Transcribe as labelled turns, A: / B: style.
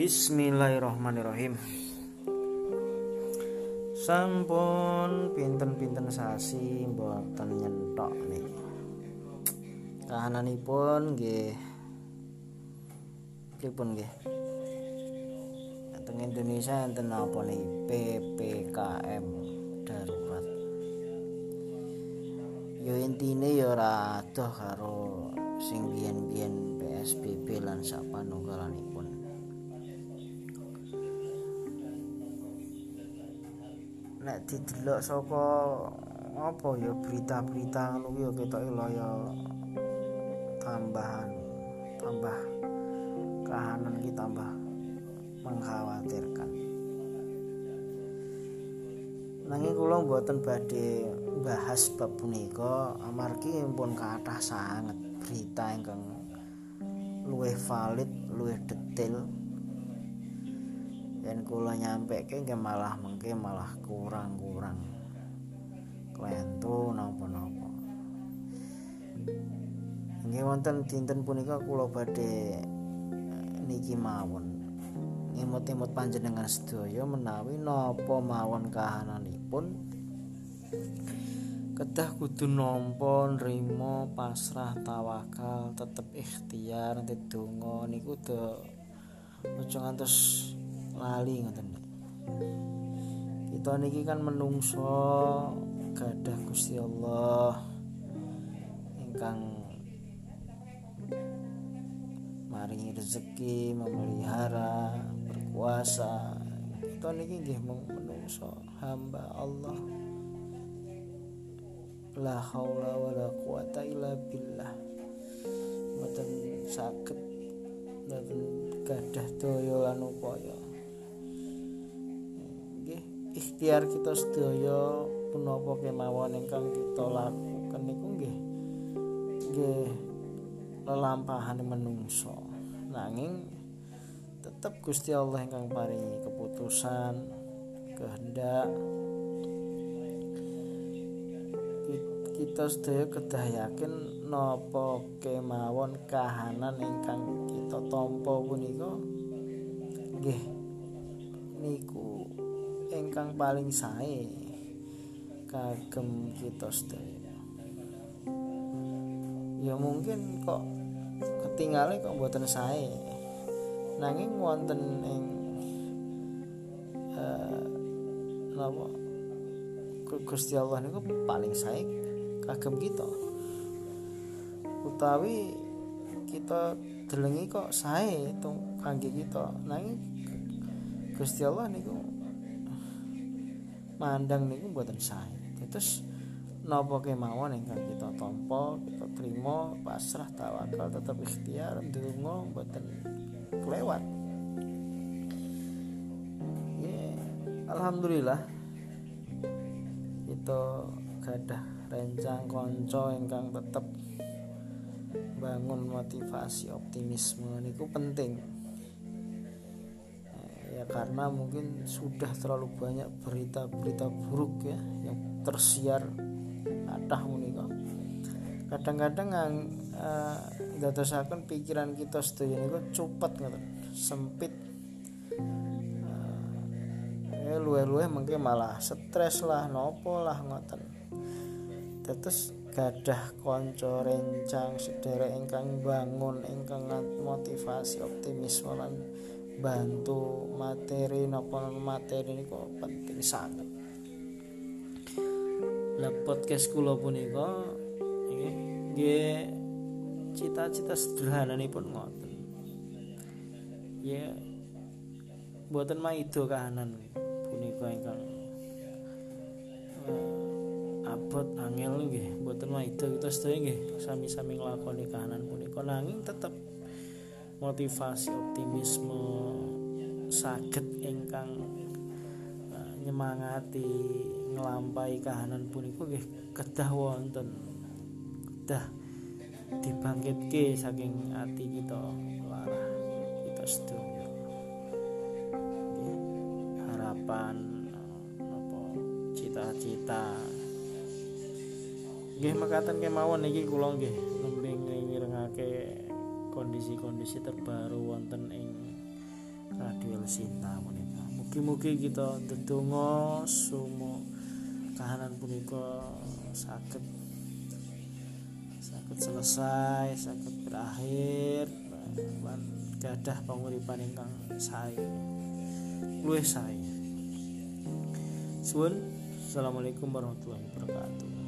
A: Bismillahirrahmanirrahim. Sampun pinten-pinten sasi mboten nyentok nih. Kahananipun nggih. Pripun nggih? Teng Indonesia enten apa nih? PPKM darurat. Yo intine yo ora adoh karo sing biyen-biyen PSBB lan sapanunggalanipun nek didelok saka apa ya berita-berita ngono ya ketoke laya tambahan tambah kahanan ki tambah mengkhawatirkan. Nanging kula mboten badhe bahas bab punika amargi pun kathah sanget berita ingkang luwih valid luwih detail dan kula nyampe ke malah mengke malah kurang-kurang klentu napa-napa. Nggih wonten dinten punika kula badhe niki mawon. Imut-imut panjenengan sedaya menawi napa mawon kahananipun? Kedah kudu nampa nrimo pasrah tawakal tetep ikhtiar nanti donga niku do aja ngantos lali ngoten. Kita niki kan menungso gadah Gusti Allah ingkang maringi rezeki memelihara berkuasa. Kita niki nggih menungso hamba Allah. La haula wala quwata illa billah. Mboten saged mboten gadah daya lan upaya ikhtiar kita sedaya punapa kemawon ingkang kita lakukan niku nggih nggih lelampahan menungso. Nanging tetap Gusti Allah ingkang paringi keputusan kehendak kita sedaya kedah yakin napa kemawon kahanan ingkang kita tampa punika nggih niku ingkang paling sae kagem kita sedaya ya mungkin kok ketinggalan kok buatan sae. Nanging wonten ing uh, napa? Gusti Allah niku paling sae kagem kita. Utawi kita delengi kok sae kangge kita. Nanging Gusti Allah niku mandang niku mboten sae. Terus napa kemawon ingkang kita tampa, kita terima, pasrah, tawakal, tetap ikhtiar, ndonga mboten kelewat. Yeah. Alhamdulillah kita gadah rencang konco ingkang tetap bangun motivasi optimisme niku penting ya karena mungkin sudah terlalu banyak berita-berita buruk ya yang tersiar kathah menika kadang-kadang yang uh, dadosaken pikiran kita sedaya niku cepet ngoten sempit. Uh, ya luwe-luwe mungkin malah stres lah nopo lah ngoten. Terus gadah konco rencang sederek ingkang bangun ingkang motivasi optimisme lan bantu materi napa materi ini kok penting sangat. Lah podcast kula punika nggih cita-cita sederhana pun ngoten. Ya buatan maido kahanan punika ingkang uh, abot angel nggih buatan maido kita sedaya nggih sami-sami nglakoni kahanan punika nanging tetep motivasi optimisme saged ingkang uh, nyemangati nglampahi kahanan punika nggih kedah wonten. Kedah dibangkitke saking ati kita larah kita sedaya harapan apa cita-cita. Nggih mekaten kemawon iki kula nggih nembe ngirengake kondisi-kondisi terbaru wonten ing Sinta punika mugi-mugi kita ndedonga sumo kahanan punika sakit sakit selesai sakit berakhir lan gadah panguripan ingkang sae. Luwih sae. Suwun. Assalamualaikum warahmatullahi wabarakatuh